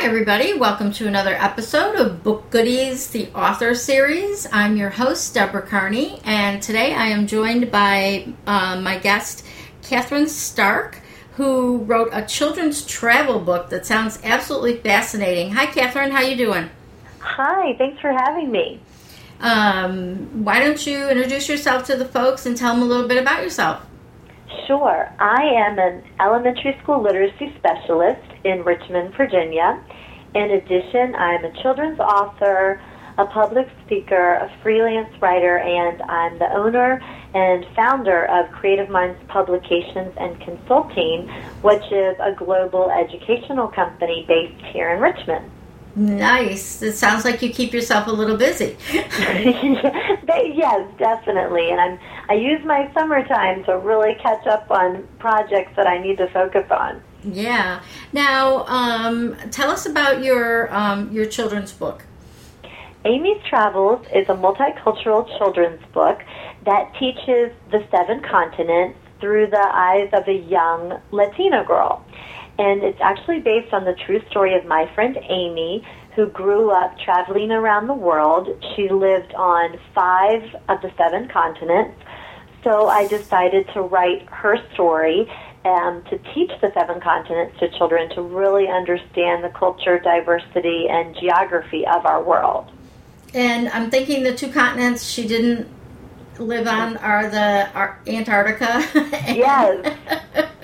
Hi, everybody. Welcome to another episode of Book Goodies, the author series. I'm your host, Deborah Carney, and today I am joined by uh, my guest, Kathryn Starke, who wrote a children's travel book that sounds absolutely fascinating. Hi, Kathryn. How you doing? Hi. Thanks for having me. Um, why don't you introduce yourself to the folks and tell them a little bit about yourself? Sure. I am an elementary school literacy specialist in Richmond, Virginia. In addition, I'm a children's author, a public speaker, a freelance writer, and I'm the owner and founder of Creative Minds Publications and Consulting, which is a global educational company based here in Richmond. Nice. It sounds like you keep yourself a little busy. yes, definitely. And I'm I use my summertime to really catch up on projects that I need to focus on. Yeah. Now, um, tell us about your um, your children's book. Amy's Travels is a multicultural children's book that teaches the seven continents through the eyes of a young Latina girl and it's actually based on the true story of my friend Amy, who grew up traveling around the world. She lived on five of the seven continents. So I decided to write her story um, to teach the seven continents to children to really understand the culture, diversity, and geography of our world. And I'm thinking the two continents she didn't live on are the Antarctica. yes.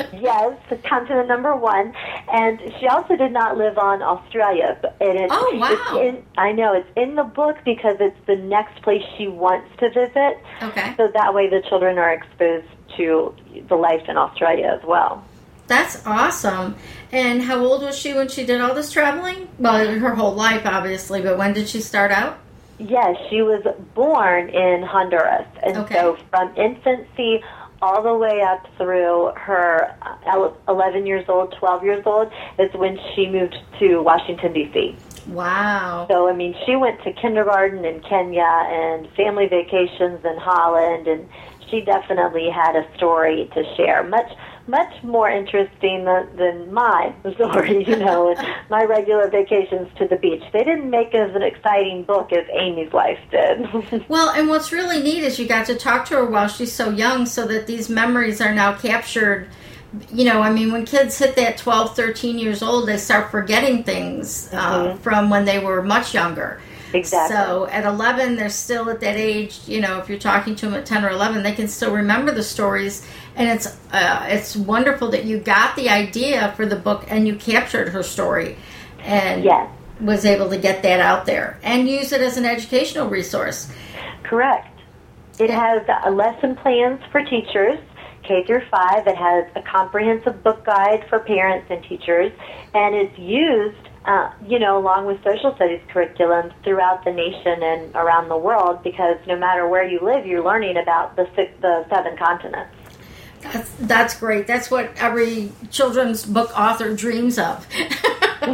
yes, continent number one. And she also did not live on Australia. And it, oh, wow. In, I know. It's in the book because it's the next place she wants to visit. Okay. So that way the children are exposed to the life in Australia as well. That's awesome. And how old was she when she did all this traveling? Well, her whole life, obviously, but when did she start out? Yes, she was born in Honduras. And okay. so from infancy all the way up through her uh, 11 years old, 12 years old, is when she moved to Washington, D.C. Wow. So, I mean, she went to kindergarten in Kenya and family vacations in Holland, and she definitely had a story to share. Much much more interesting than, than my story, you know, my regular vacations to the beach. They didn't make as an exciting book as Amy's life did. well, and what's really neat is you got to talk to her while she's so young so that these memories are now captured. You know, I mean, when kids hit that 12, 13 years old, they start forgetting things uh, mm-hmm. from when they were much younger. Exactly. So at 11, they're still at that age. You know, if you're talking to them at 10 or 11, they can still remember the stories. And it's uh, it's wonderful that you got the idea for the book and you captured her story, and yes. was able to get that out there and use it as an educational resource. Correct. It has lesson plans for teachers. K through 5. It has a comprehensive book guide for parents and teachers, and it's used uh, you know, along with social studies curriculums throughout the nation and around the world, because no matter where you live, you're learning about the six, the seven continents. That's, that's great. That's what every children's book author dreams of.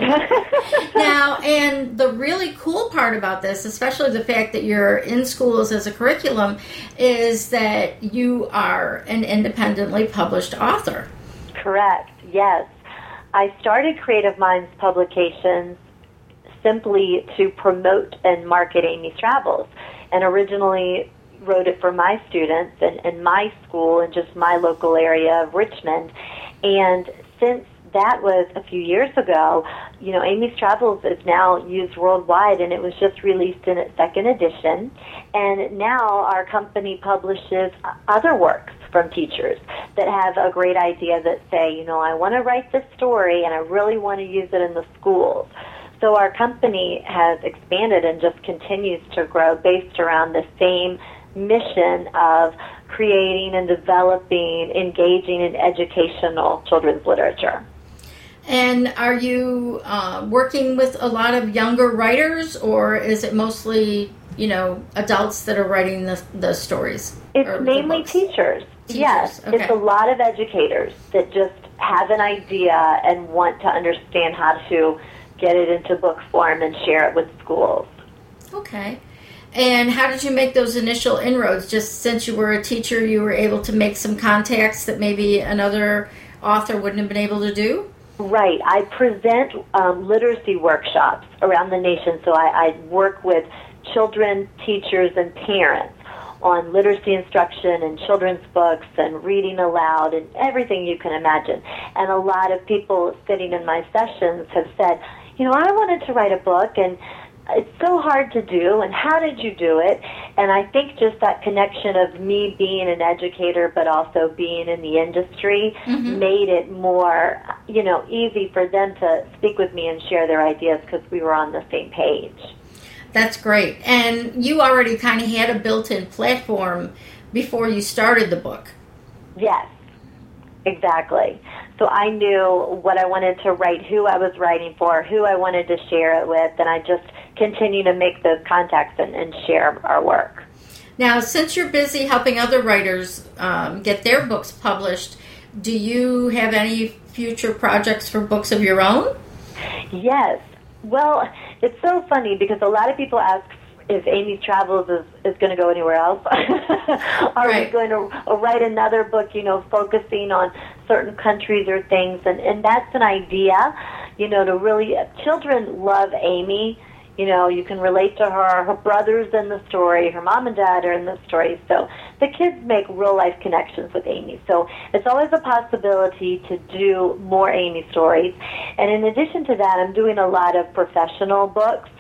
now, and the really cool part about this, especially the fact that you're in schools as a curriculum, is that you are an independently published author. Correct, yes. I started Creative Minds Publications simply to promote and market Amy's Travels. And originally wrote it for my students and, and my school and just my local area of Richmond. And since that was a few years ago, you know, Amy's Travels is now used worldwide and it was just released in its second edition. And now our company publishes other works from teachers that have a great idea that say, you know, I want to write this story and I really want to use it in the schools. So our company has expanded and just continues to grow based around the same mission of creating and developing engaging and educational children's literature. And are you uh, working with a lot of younger writers, or is it mostly you know adults that are writing the, the stories? It's mainly teachers. Teachers. Yes, okay. it's a lot of educators that just have an idea and want to understand how to get it into book form and share it with schools. Okay. And how did you make those initial inroads? Just since you were a teacher, you were able to make some contacts that maybe another author wouldn't have been able to do? Right. I present um, literacy workshops around the nation. So I, I work with children, teachers, and parents on literacy instruction and children's books and reading aloud and everything you can imagine. And a lot of people sitting in my sessions have said, you know, I wanted to write a book and it's so hard to do and how did you do it and i think just that connection of me being an educator but also being in the industry mm-hmm. made it more you know easy for them to speak with me and share their ideas because we were on the same page that's great and you already kind of had a built-in platform before you started the book yes exactly so I knew what I wanted to write, who I was writing for, who I wanted to share it with, and I just continue to make those contacts and, and share our work. Now, since you're busy helping other writers um, get their books published, do you have any future projects for books of your own? Yes. Well, it's so funny because a lot of people ask if Amy's Travels is, is going to go anywhere else. Are right. we going to write another book, you know, focusing on certain countries or things? And, and that's an idea, you know, to really, children love Amy. You know, you can relate to her. Her brother's in the story. Her mom and dad are in the story. So the kids make real life connections with Amy. So it's always a possibility to do more Amy stories. And in addition to that, I'm doing a lot of professional books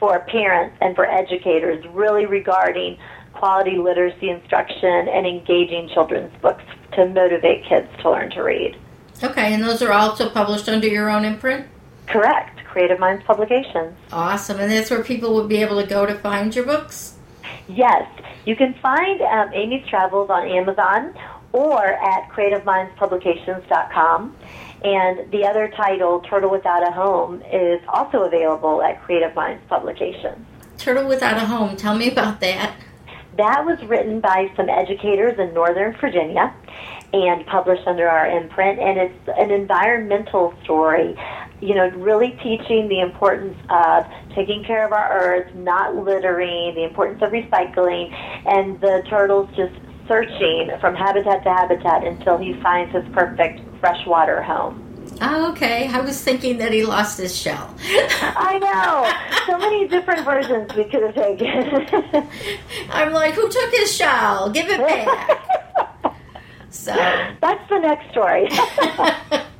for parents and for educators really regarding quality literacy instruction and engaging children's books to motivate kids to learn to read. Okay, and those are also published under your own imprint? Correct. Creative Minds Publications. Awesome. And that's where people would be able to go to find your books? Yes. You can find um, Amy's Travels on Amazon or at creativemindpublications.com. And the other title, Turtle Without a Home, is also available at Creative Minds Publications. Turtle Without a Home, tell me about that. That was written by some educators in Northern Virginia and published under our imprint. And it's an environmental story, you know, really teaching the importance of taking care of our earth, not littering, the importance of recycling, and the turtles just searching from habitat to habitat until he finds his perfect freshwater home. Oh, okay. I was thinking that he lost his shell. I know. So many different versions we could have taken. I'm like, who took his shell? Give it back. so that's the next story.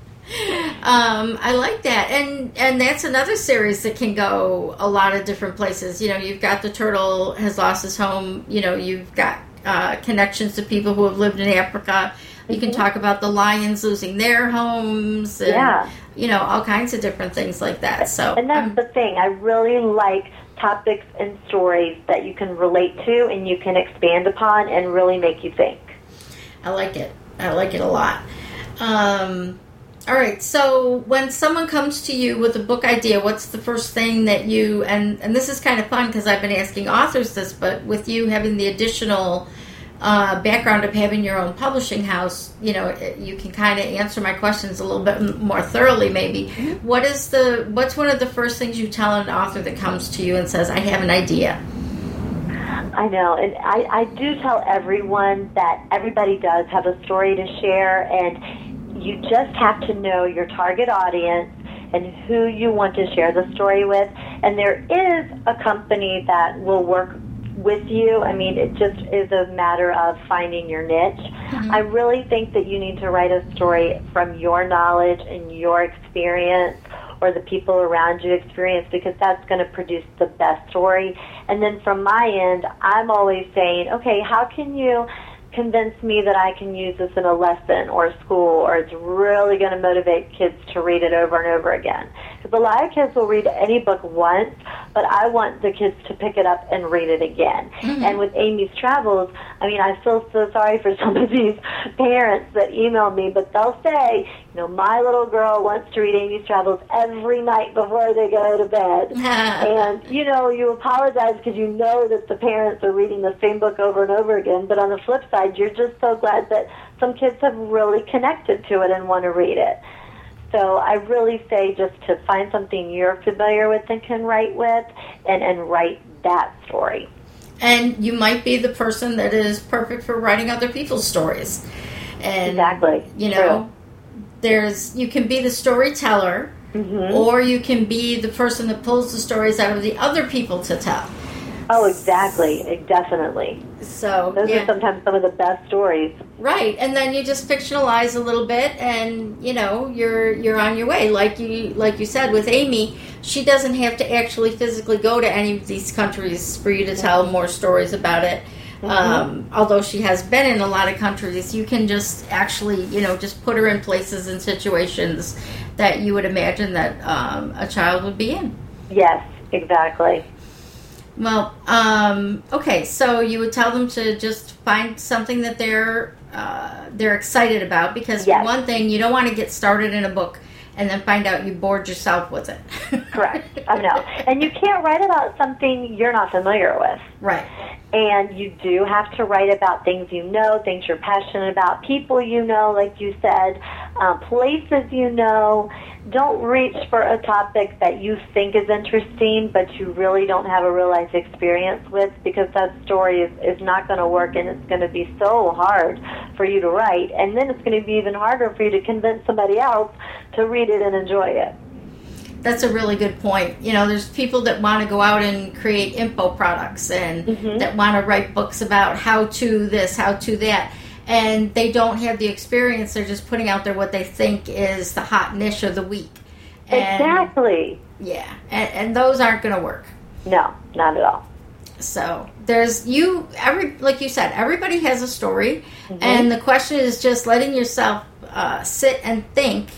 um, I like that, and and that's another series that can go a lot of different places. You know, you've got the turtle has lost his home. You know, you've got uh, connections to people who have lived in Africa. You can mm-hmm. talk about the lions losing their homes. And, yeah. You know, all kinds of different things like that. So, and that's um, the thing. I really like topics and stories that you can relate to and you can expand upon and really make you think. I like it. I like it a lot. Um, all right. So when someone comes to you with a book idea, what's the first thing that you and and this is kind of fun because I've been asking authors this, but with you having the additional uh, background of having your own publishing house, you know, you can kind of answer my questions a little bit more thoroughly. Maybe mm-hmm. what is the what's one of the first things you tell an author that comes to you and says, "I have an idea." I know, and I, I do tell everyone that everybody does have a story to share, and you just have to know your target audience and who you want to share the story with. And there is a company that will work with you. I mean, it just is a matter of finding your niche. Mm-hmm. I really think that you need to write a story from your knowledge and your experience or the people around you experience because that's going to produce the best story. And then from my end, I'm always saying, okay, how can you convince me that I can use this in a lesson or a school or it's really going to motivate kids to read it over and over again. Lot of kids will read any book once, but I want the kids to pick it up and read it again. Mm-hmm. And with Amy's Travels, I mean, I feel so sorry for some of these parents that email me, but they'll say, you know, my little girl wants to read Amy's Travels every night before they go to bed. and, you know, you apologize because you know that the parents are reading the same book over and over again, but on the flip side, you're just so glad that some kids have really connected to it and want to read it. So I really say just to find something you're familiar with and can write with and, and write that story. And you might be the person that is perfect for writing other people's stories. And, exactly. You know, there's you can be the storyteller, Mhm. or you can be the person that pulls the stories out of the other people to tell. Oh, exactly. Definitely. So Those yeah. are sometimes some of the best stories. Right, and then you just fictionalize a little bit, and you know you're you're on your way. Like you like you said with Amy, she doesn't have to actually physically go to any of these countries for you to tell more stories about it. Um, although she has been in a lot of countries, you can just actually you know just put her in places and situations that you would imagine that um, a child would be in. Yes, exactly. Well, um, okay, so you would tell them to just find something that they're uh, they're excited about because Yes. one thing, you don't want to get started in a book and then find out you bored yourself with it. Correct. I know. And you can't write about something you're not familiar with. right. And you do have to write about things you know, things you're passionate about, people you know, like you said, um, places you know. Don't reach for a topic that you think is interesting, but you really don't have a real life experience with, because that story is, is not going to work and it's going to be so hard for you to write. And then it's going to be even harder for you to convince somebody else to read it and enjoy it. That's a really good point. You know, there's people that want to go out and create info products and Mhm. that want to write books about how to this, how to that. And they don't have the experience. They're just putting out there what they think is the hot niche of the week. And, Exactly. Yeah, and, and those aren't going to work. No, not at all. So there's you every like you said, everybody has a story, and the question is just letting yourself uh, sit and think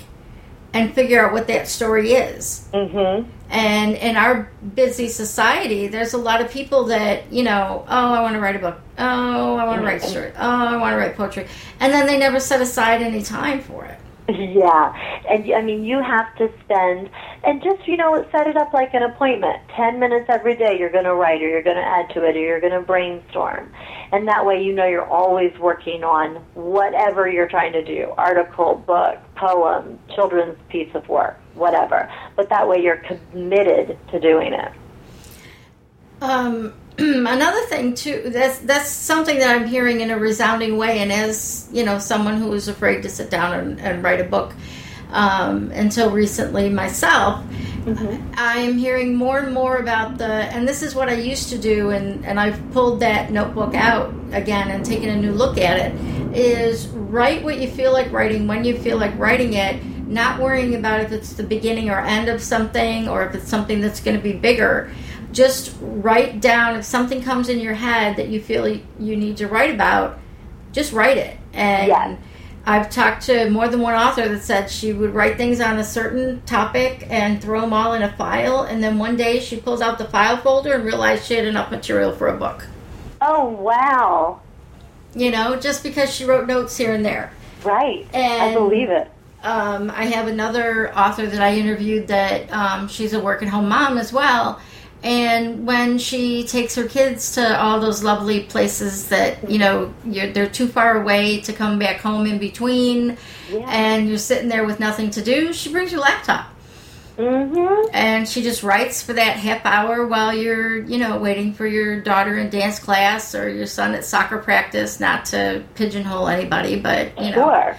and figure out what that story is. Mm-hmm. And in our busy society, there's a lot of people that you know, oh, I want to write a book. Oh, I want to write a story. Oh, I want to write poetry, and then they never set aside any time for it. Yeah, and I mean, you have to spend, and just, you know, set it up like an appointment. 10 minutes every day you're going to write, or you're going to add to it, or you're going to brainstorm. And that way you know you're always working on whatever you're trying to do article, book, poem, children's piece of work, whatever. But that way you're committed to doing it. Um, another thing too that's that's something that I'm hearing in a resounding way, and as you know, someone who was afraid to sit down and, and write a book um, until recently myself, I'm hearing more and more about the, and this is what I used to do, and and I've pulled that notebook out again and taken a new look at it. Is write what you feel like writing when you feel like writing it. Not worrying about if it's the beginning or end of something, or if it's something that's going to be bigger just write down if something comes in your head that you feel you need to write about just write it and i've talked to more than one author that said she would write things on a certain topic and throw them all in a file and then one day she pulls out the file folder and realized she had enough material for a book Oh, wow. you know just because she wrote notes here and there Right. I believe it. Um, I have another author that I interviewed that um, she's a work at home mom as well. And when she takes her kids to all those lovely places that you know you're, they're too far away to come back home in between, Yeah. and you're sitting there with nothing to do, she brings your laptop Mm-hmm. and she just writes for that half hour while you're you know waiting for your daughter in dance class or your son at soccer practice. Not to pigeonhole anybody, but you know Sure.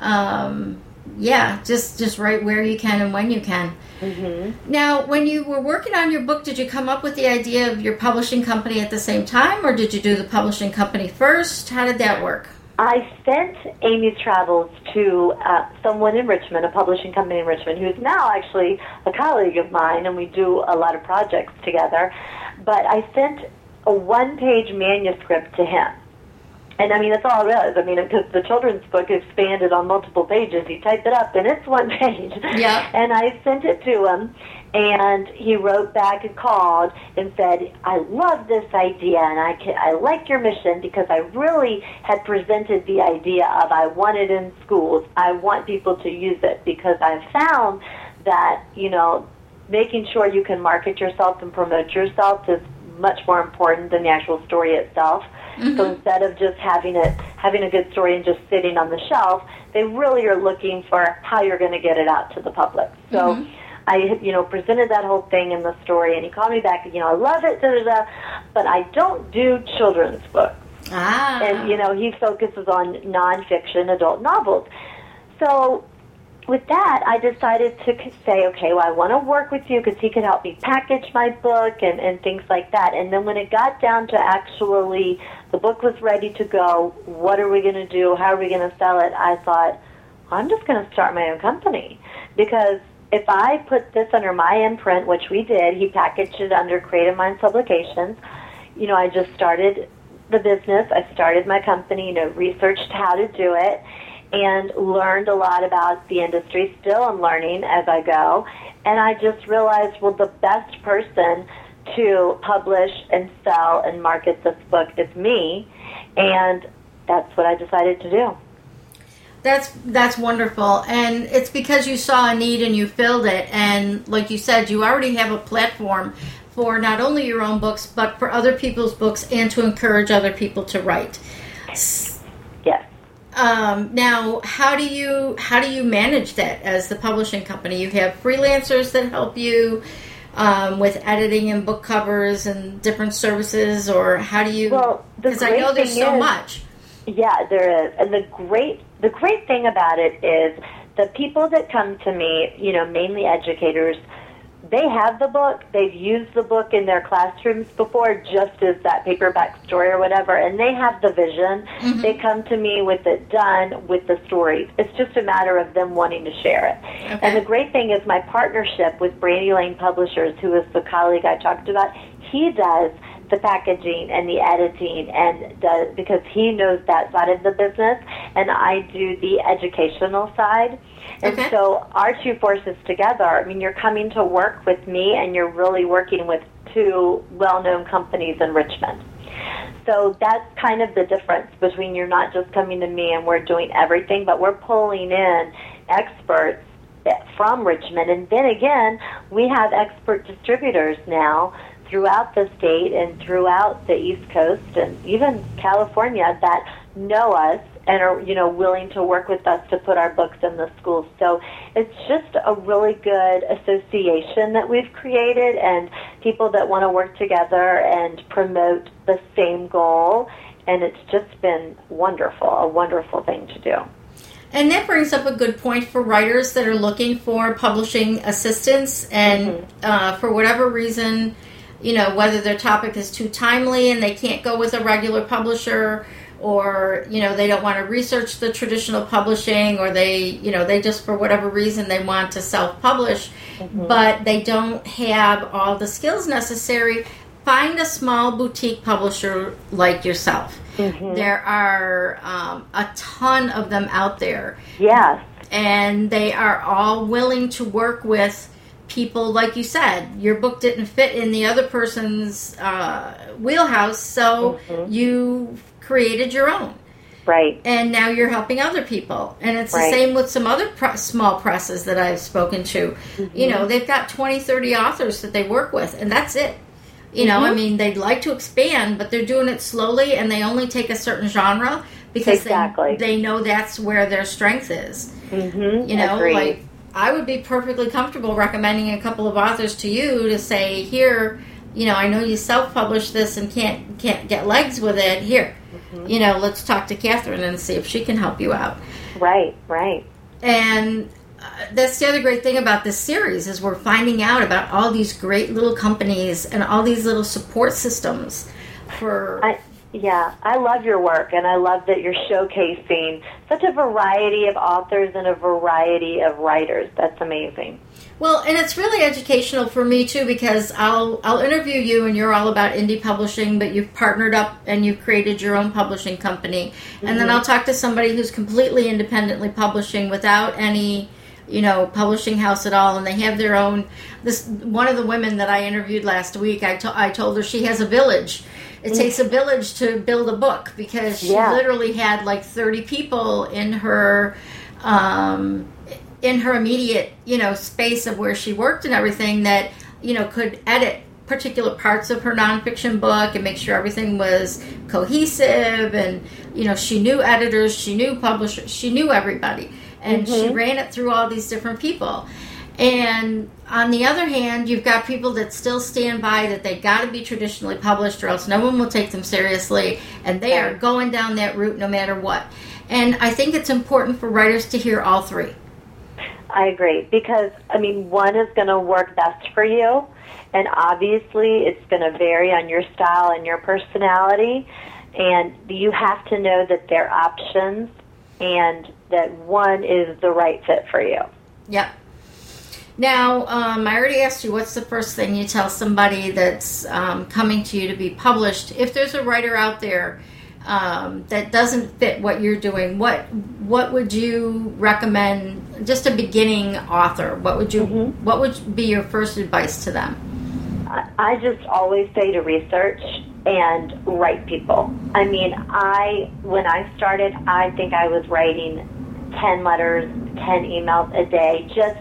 um, yeah, just just write where you can and when you can. Mm-hmm. Now, when you were working on your book, did you come up with the idea of your publishing company at the same time, or did you do the publishing company first? How did that work? I sent Amy's travels to uh, someone in Richmond, a publishing company in Richmond, who's now actually a colleague of mine, and we do a lot of projects together. But I sent a one-page manuscript to him. And I mean, that's all it is. I mean, because the children's book expanded on multiple pages. He typed it up, and it's one page. Yeah. And I sent it to him, and he wrote back and called and said, "I love this idea, and I can, I like your mission because I really had presented the idea of I want it in schools. I want people to use it because I've found that you know making sure you can market yourself and promote yourself is much more important than the actual story itself. So instead of just having it having a good story and just sitting on the shelf, they really are looking for how you're going to get it out to the public. So I you know presented that whole thing in the story and he called me back, you know, I love it, da da da, but I don't do children's books Ah, and you know he focuses on nonfiction adult novels. So with that, I decided to say, okay, well, I want to work with you because he could help me package my book and, and things like that. And then when it got down to actually the book was ready to go, what are we going to do? How are we going to sell it? I thought, I'm just going to start my own company because if I put this under my imprint, which we did, he packaged it under Creative Minds Publications. You know, I just started the business. I started my company, you know, researched how to do it and learned a lot about the industry. Still I'm learning as I go. And I just realized, well, the best person to publish and sell and market this book is me. And that's what I decided to do. That's that's wonderful, and it's because you saw a need and you filled it. And like you said, you already have a platform for not only your own books but for other people's books, and to encourage other people to write. Um, now, how do you how do you manage that as the publishing company? You have freelancers that help you um, with editing and book covers and different services, or how do you? Well, because I know there's so is, much. Yeah, there is, and the great the great thing about it is the people that come to me, you know, mainly educators they have the book, they've used the book in their classrooms before, just as that paperback story or whatever, and they have the vision. Mm-hmm. They come to me with it done with the stories. It's just a matter of them wanting to share it. Okay. And the great thing is my partnership with Brandy Lane Publishers, who is the colleague I talked about, he does the packaging and the editing and does because he knows that side of the business and I do the educational side. And okay. so our two forces together, I mean, you're coming to work with me and you're really working with two well known companies in Richmond. So that's kind of the difference between you're not just coming to me and we're doing everything, but we're pulling in experts from Richmond. And then again, we have expert distributors now throughout the state and throughout the East Coast and even California that know us and are you know willing to work with us to put our books in the schools. So it's just a really good association that we've created and people that want to work together and promote the same goal and it's just been wonderful, a wonderful thing to do. And that brings up a good point for writers that are looking for publishing assistance and mm-hmm. uh, for whatever reason, you know, whether their topic is too timely and they can't go with a regular publisher or you know they don't want to research the traditional publishing or they you know they just for whatever reason they want to self-publish mm-hmm. but they don't have all the skills necessary find a small boutique publisher like yourself mm-hmm. there are um, a ton of them out there yes and they are all willing to work with people like you said your book didn't fit in the other person's uh, wheelhouse so mm-hmm. you created your own. Right. And now you're helping other people. And it's right. the same with some other small presses that I've spoken to. Mm-hmm. You know, they've got 20, 30 authors that they work with, and that's it. You know, mm-hmm. I mean, they'd like to expand, but they're doing it slowly and they only take a certain genre because exactly. they, they know that's where their strength is. Mm-hmm. You know, Agreed. like I would be perfectly comfortable recommending a couple of authors to you to say, here, you know, I know you self-published this and can't can't get legs with it. Here, mm-hmm. you know, let's talk to Kathryn and see if she can help you out. Right, right. And uh, that's the other great thing about this series is we're finding out about all these great little companies and all these little support systems for. I, yeah, I love your work, and I love that you're showcasing such a variety of authors and a variety of writers. That's amazing. Well, and it's really educational for me too because I'll I'll interview you and you're all about indie publishing, but you've partnered up and you've created your own publishing company. Mm-hmm. And then mm-hmm. I'll talk to somebody who's completely independently publishing without any you know publishing house at all and they have their own this one of the women that i interviewed last week I, to, I told her she has a village it mm-hmm. takes a village to build a book because she yeah. literally had like 30 people in her um, in her immediate, you know, space of where she worked and everything that, you know, could edit particular parts of her nonfiction book and make sure everything was cohesive and you know she knew editors she knew publishers she knew everybody and mm-hmm. she ran it through all these different people and on the other hand you've got people that still stand by that they got to be traditionally published or else no one will take them seriously and they are going down that route no matter what and i think it's important for writers to hear all three I agree because I mean one is going to work best for you and obviously it's going to vary on your style and your personality and you have to know that they're options and that one is the right fit for you. Yep. Now, um, I already asked you what's the first thing you tell somebody that's um, coming to you to be published. If there's a writer out there um, that doesn't fit what you're doing, what what would you recommend? Just a beginning author, what would you mm-hmm. what would be your first advice to them? I just always say to research and write people. I mean, I when I started, I think I was writing ten letters, ten emails a day, just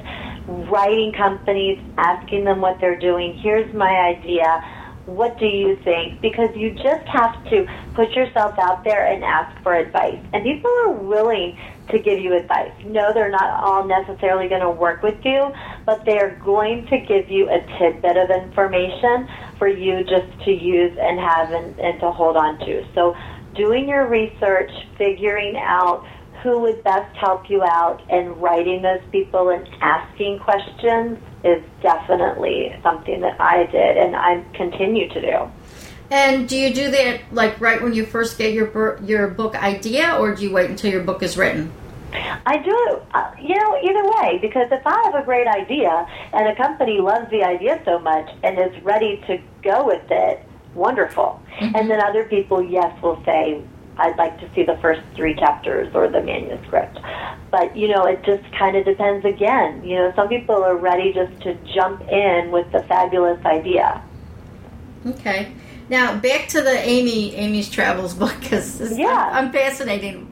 writing companies, asking them what they're doing. Here's my idea what do you think? Because you just have to put yourself out there and ask for advice. And people are willing to give you advice. No, they're not all necessarily going to work with you, but they're going to give you a tidbit of information for you just to use and have and, and to hold on to. So doing your research, figuring out who would best help you out and writing those people and asking questions is definitely something that I did and I continue to do. And do you do that like right when you first get your your book idea, or do you wait until your book is written? I do, uh, you know, either way, because if I have a great idea and a company loves the idea so much and is ready to go with it, wonderful. Mm-hmm. And then other people, yes, will say, I'd like to see the first three chapters or the manuscript. But, you know, it just kind of depends again. You know, some people are ready just to jump in with the fabulous idea. Okay. Now, back to the Amy Amy's Travels book because yeah. I'm, I'm fascinated.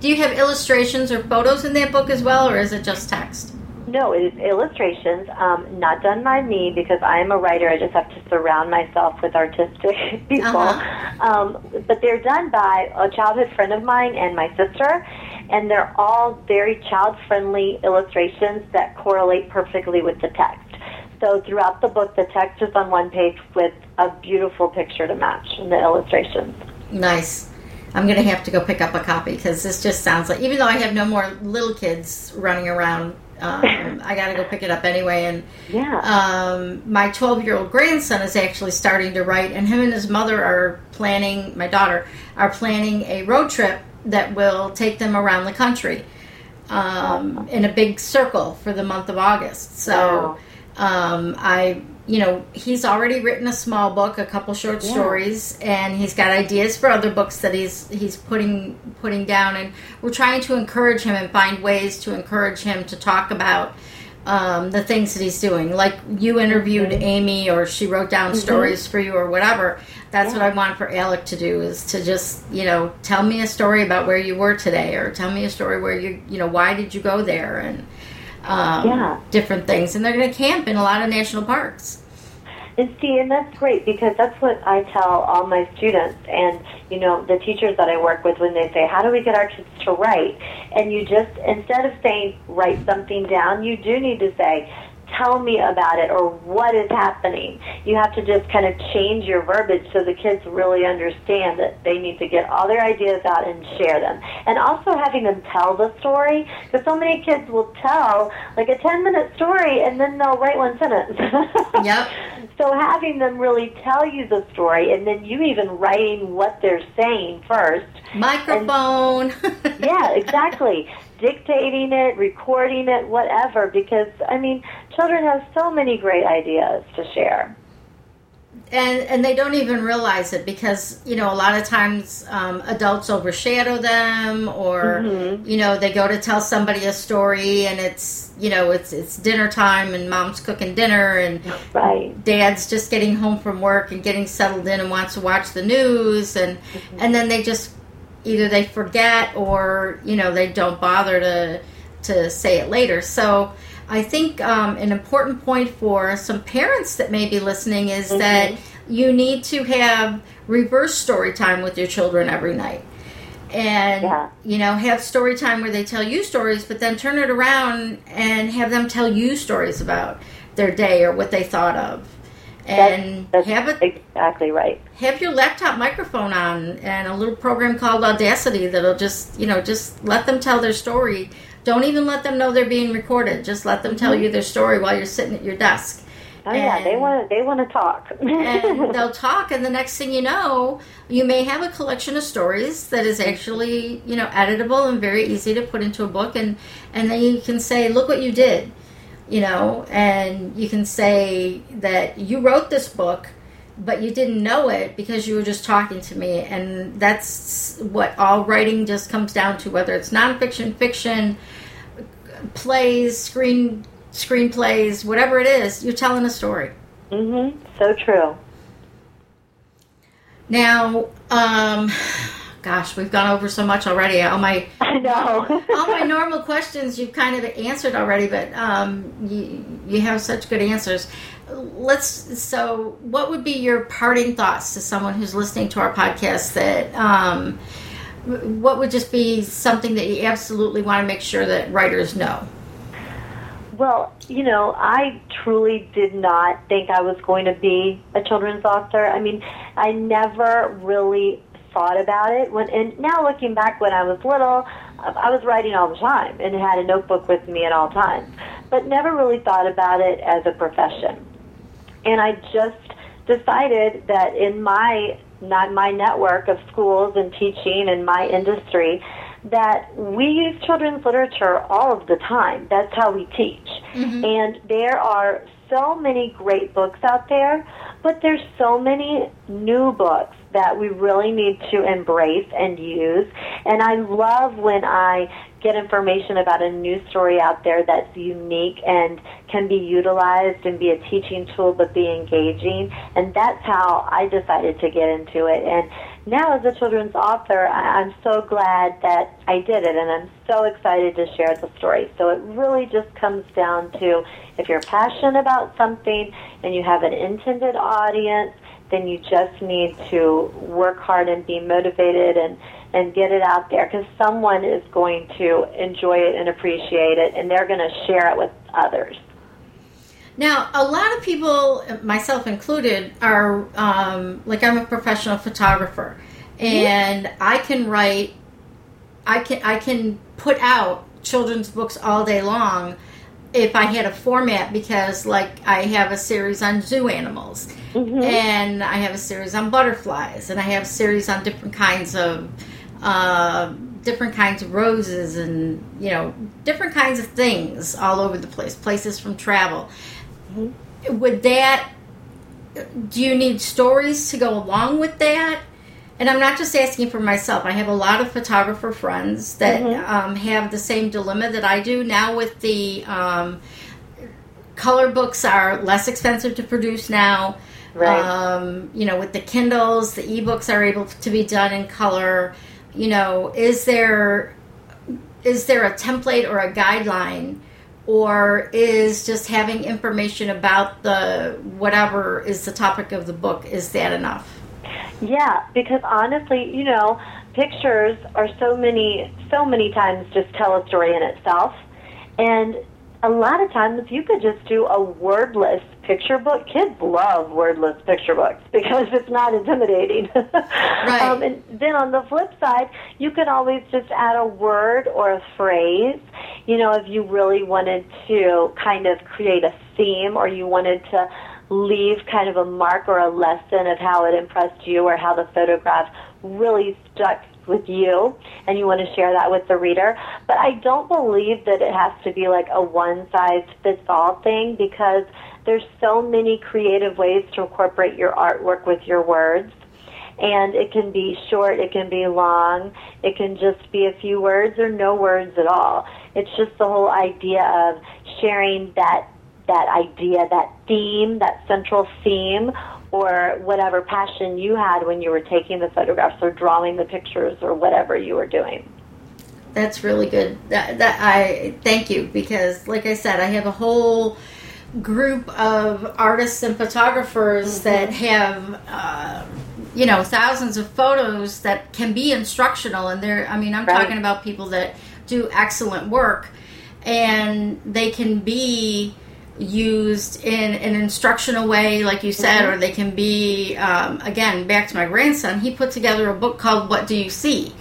Do you have illustrations or photos in that book as well, or is it just text? No, it is illustrations, um, not done by me because I am a writer. I just have to surround myself with artistic people. Uh-huh. Um, but they're done by a childhood friend of mine and my sister, and they're all very child friendly illustrations that correlate perfectly with the text. So throughout the book, the text is on one page with a beautiful picture to match in the illustrations. Nice. I'm going to have to go pick up a copy because this just sounds like, even though I have no more little kids running around um, I got to go pick it up anyway. And yeah, um, my 12 year old grandson is actually starting to write, and him and his mother are planning. My daughter are planning a road trip that will take them around the country um, in a big circle for the month of August. So um, I you know, he's already written a small book, a couple short yeah. stories, and he's got ideas for other books that he's he's putting putting down. And we're trying to encourage him and find ways to encourage him to talk about um, the things that he's doing. Like you interviewed mm-hmm. Amy, or she wrote down mm-hmm. stories for you, or whatever. That's yeah. what I want for Alec to do is to just you know tell me a story about where you were today, or tell me a story where you you know why did you go there and um, yeah. different things. And they're going to camp in a lot of national parks. And see, and that's great because that's what I tell all my students and, you know, the teachers that I work with when they say, how do we get our kids to write? And you just, instead of saying, write something down, you do need to say, tell me about it or what is happening. You have to just kind of change your verbiage so the kids really understand that they need to get all their ideas out and share them. And also having them tell the story because so many kids will tell like a 10 minute story and then they'll write one sentence. yep. So having them really tell you the story and then you even writing what they're saying first. Microphone. And, yeah, exactly dictating it, recording it, whatever, because, I mean, children have so many great ideas to share. And, and they don't even realize it because you know a lot of times um, adults overshadow them or mm-hmm. you know they go to tell somebody a story and it's you know it's it's dinner time and mom's cooking dinner and right. dad's just getting home from work and getting settled in and wants to watch the news and mm-hmm. and then they just either they forget or you know they don't bother to to say it later so I think um, an important point for some parents that may be listening is mm-hmm. that you need to have reverse story time with your children every night. And, yeah. you know, have story time where they tell you stories, but then turn it around and have them tell you stories about their day or what they thought of. And that's, that's have it exactly right. Have your laptop microphone on and a little program called Audacity that'll just, you know, just let them tell their story Don't even let them know they're being recorded. Just let them tell mm-hmm. you their story while you're sitting at your desk. Oh yeah, they want to they want to talk. and they'll talk and the next thing you know you may have a collection of stories that is actually you know editable and very easy to put into a book and and then you can say look what you did you know and you can say that you wrote this book but you didn't know it because you were just talking to me and that's what all writing just comes down to whether it's nonfiction fiction plays screen screenplays whatever it is you're telling a story Mm-hmm. So true. Now, um, gosh, we've gone over so much already. All my I know. all my normal questions you've kind of answered already, but um, you you have such good answers. Let's. So, what would be your parting thoughts to someone who's listening to our podcast? That um, what would just be something that you absolutely want to make sure that writers know? Well, you know, I truly did not think I was going to be a children's author. I mean, I never really thought about it. When and now looking back, when I was little, I was writing all the time and had a notebook with me at all times, but never really thought about it as a profession. And I just decided that in my not my network of schools and teaching and my industry that we use children's literature all of the time. That's how we teach. Mm-hmm. And there are so many great books out there, but there's so many new books that we really need to embrace and use. And I love when I get information about a new story out there that's unique and can be utilized and be a teaching tool but be engaging. And that's how I decided to get into it. And now as a children's author, I'm so glad that I did it and I'm so excited to share the story. So it really just comes down to if you're passionate about something and you have an intended audience, then you just need to work hard and be motivated and and get it out there because someone is going to enjoy it and appreciate it and they're going to share it with others. Now, a lot of people, myself included, are um, like I'm a professional photographer, and I can write, I can I can put out children's books all day long if I had a format because like I have a series on zoo animals, and I have a series on butterflies, and I have a series on different kinds of. Uh, different kinds of roses and you know different kinds of things all over the place. Places from travel would that do you need stories to go along with that? And i'm not just asking for myself. I have a lot of photographer friends that um, have the same dilemma that i do. Now with the um, color books are less expensive to produce now. Right. um, you know with the kindles the ebooks are able to be done in color. You know is there is there a template or a guideline or is just having information about the whatever is the topic of the book is that enough Yeah, because honestly, you know, pictures are so many, so many times just tell a story in itself. And a lot of times you could just do a wordless picture book. Kids love wordless picture books because it's not intimidating. Right. Um, and then on the flip side, you can always just add a word or a phrase. You know, if you really wanted to kind of create a theme or you wanted to leave kind of a mark or a lesson of how it impressed you or how the photograph really stuck with you and you want to share that with the reader. But I don't believe that it has to be like a one size fits all thing because there's so many creative ways to incorporate your artwork with your words. And it can be short, it can be long, it can just be a few words or no words at all. It's just the whole idea of sharing that that idea, that theme, that central theme, or whatever passion you had when you were taking the photographs or drawing the pictures or whatever you were doing. That's really good. That, that I thank you because, like I said, I have a whole group of artists and photographers that have, uh, you know, thousands of photos that can be instructional. And they're, I mean, I'm Right. talking about people that do excellent work, and they can be used in an instructional way, like you said, or they can be, um, again, back to my grandson. He put together a book called "What Do You See."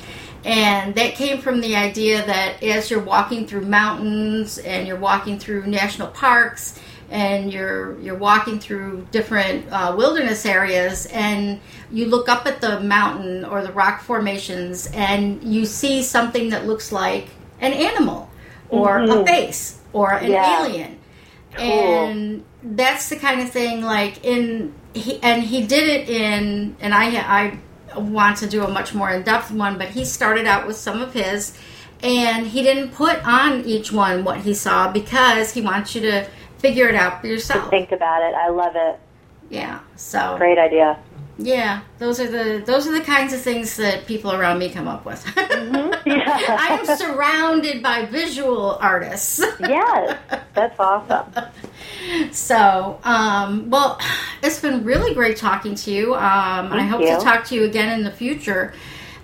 And that came from the idea that as you're walking through mountains and you're walking through national parks and you're you're walking through different uh, wilderness areas and you look up at the mountain or the rock formations and you see something that looks like an animal or mm-hmm. a face or an yeah. alien cool. and that's the kind of thing like in he and he did it in and i i want to do a much more in-depth one but he started out with some of his and he didn't put on each one what he saw because he wants you to figure it out for yourself. Think about it. I love it. Yeah. So great idea. Yeah, those are the those are the kinds of things that people around me come up with. mm-hmm. yeah. I am surrounded by visual artists. yes, that's awesome. So, um, well, it's been really great talking to you. Um, I hope you. to talk to you again in the future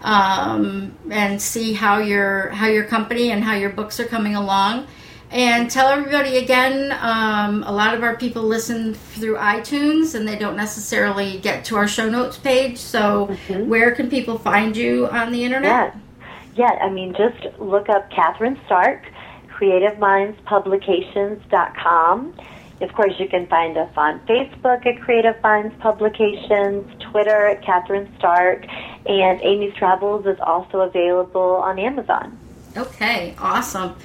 um, and see how your how your company and how your books are coming along. And tell everybody again, um, a lot of our people listen through iTunes and they don't necessarily get to our show notes page. So, mm-hmm. where can people find you on the internet? Yeah, yeah I mean, just look up Kathryn Starke, CreativeMindsPublications.com. Of course, you can find us on Facebook at Creative Minds Publications, Twitter at Kathryn Starke, and Amy's Travels is also available on Amazon. Okay, awesome.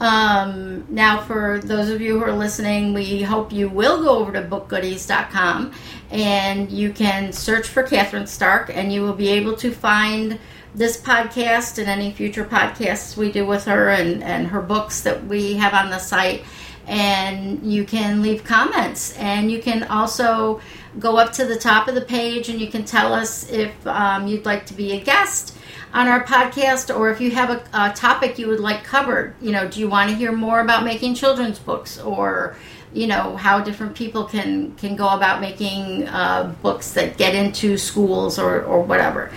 Um, now, for those of you who are listening, we hope you will go over to bookgoodies.com and you can search for Kathryn Starke and you will be able to find this podcast and any future podcasts we do with her and, and her books that we have on the site. And you can leave comments and you can also go up to the top of the page and you can tell us if um, you'd like to be a guest on our podcast or if you have a, a, topic you would like covered. You know, do you want to hear more about making children's books or you know how different people can can go about making uh, books that get into schools or, or whatever.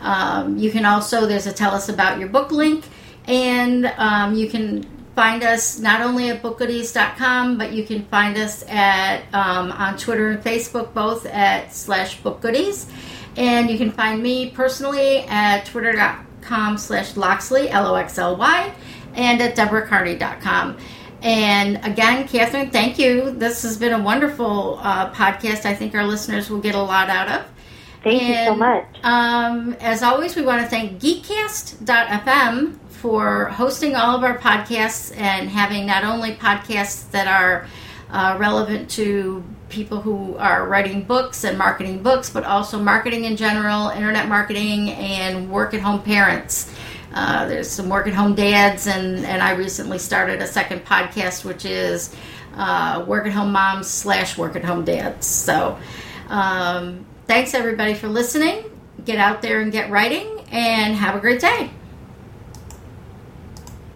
Um, you can also there's a tell us about your book link, and um, you can find us not only at bookgoodies.com but you can find us at um, on twitter and facebook both at slash bookgoodies and you can find me personally at twitter.com slash Loxley, L O X L Y, and at deborahcarney.com. And again, Kathryn, thank you. This has been a wonderful uh, podcast. I think our listeners will get a lot out of. Thank and, you so much. Um, as always, we want to thank Geekcast.fm for hosting all of our podcasts and having not only podcasts that are uh, relevant to people who are writing books and marketing books, but also marketing in general, internet marketing, and work at home parents. Uh, there's some work at home dads, and, and I recently started a second podcast, which is uh, work at home moms slash work at home dads. So, um, thanks everybody for listening. Get out there and get writing, and have a great day.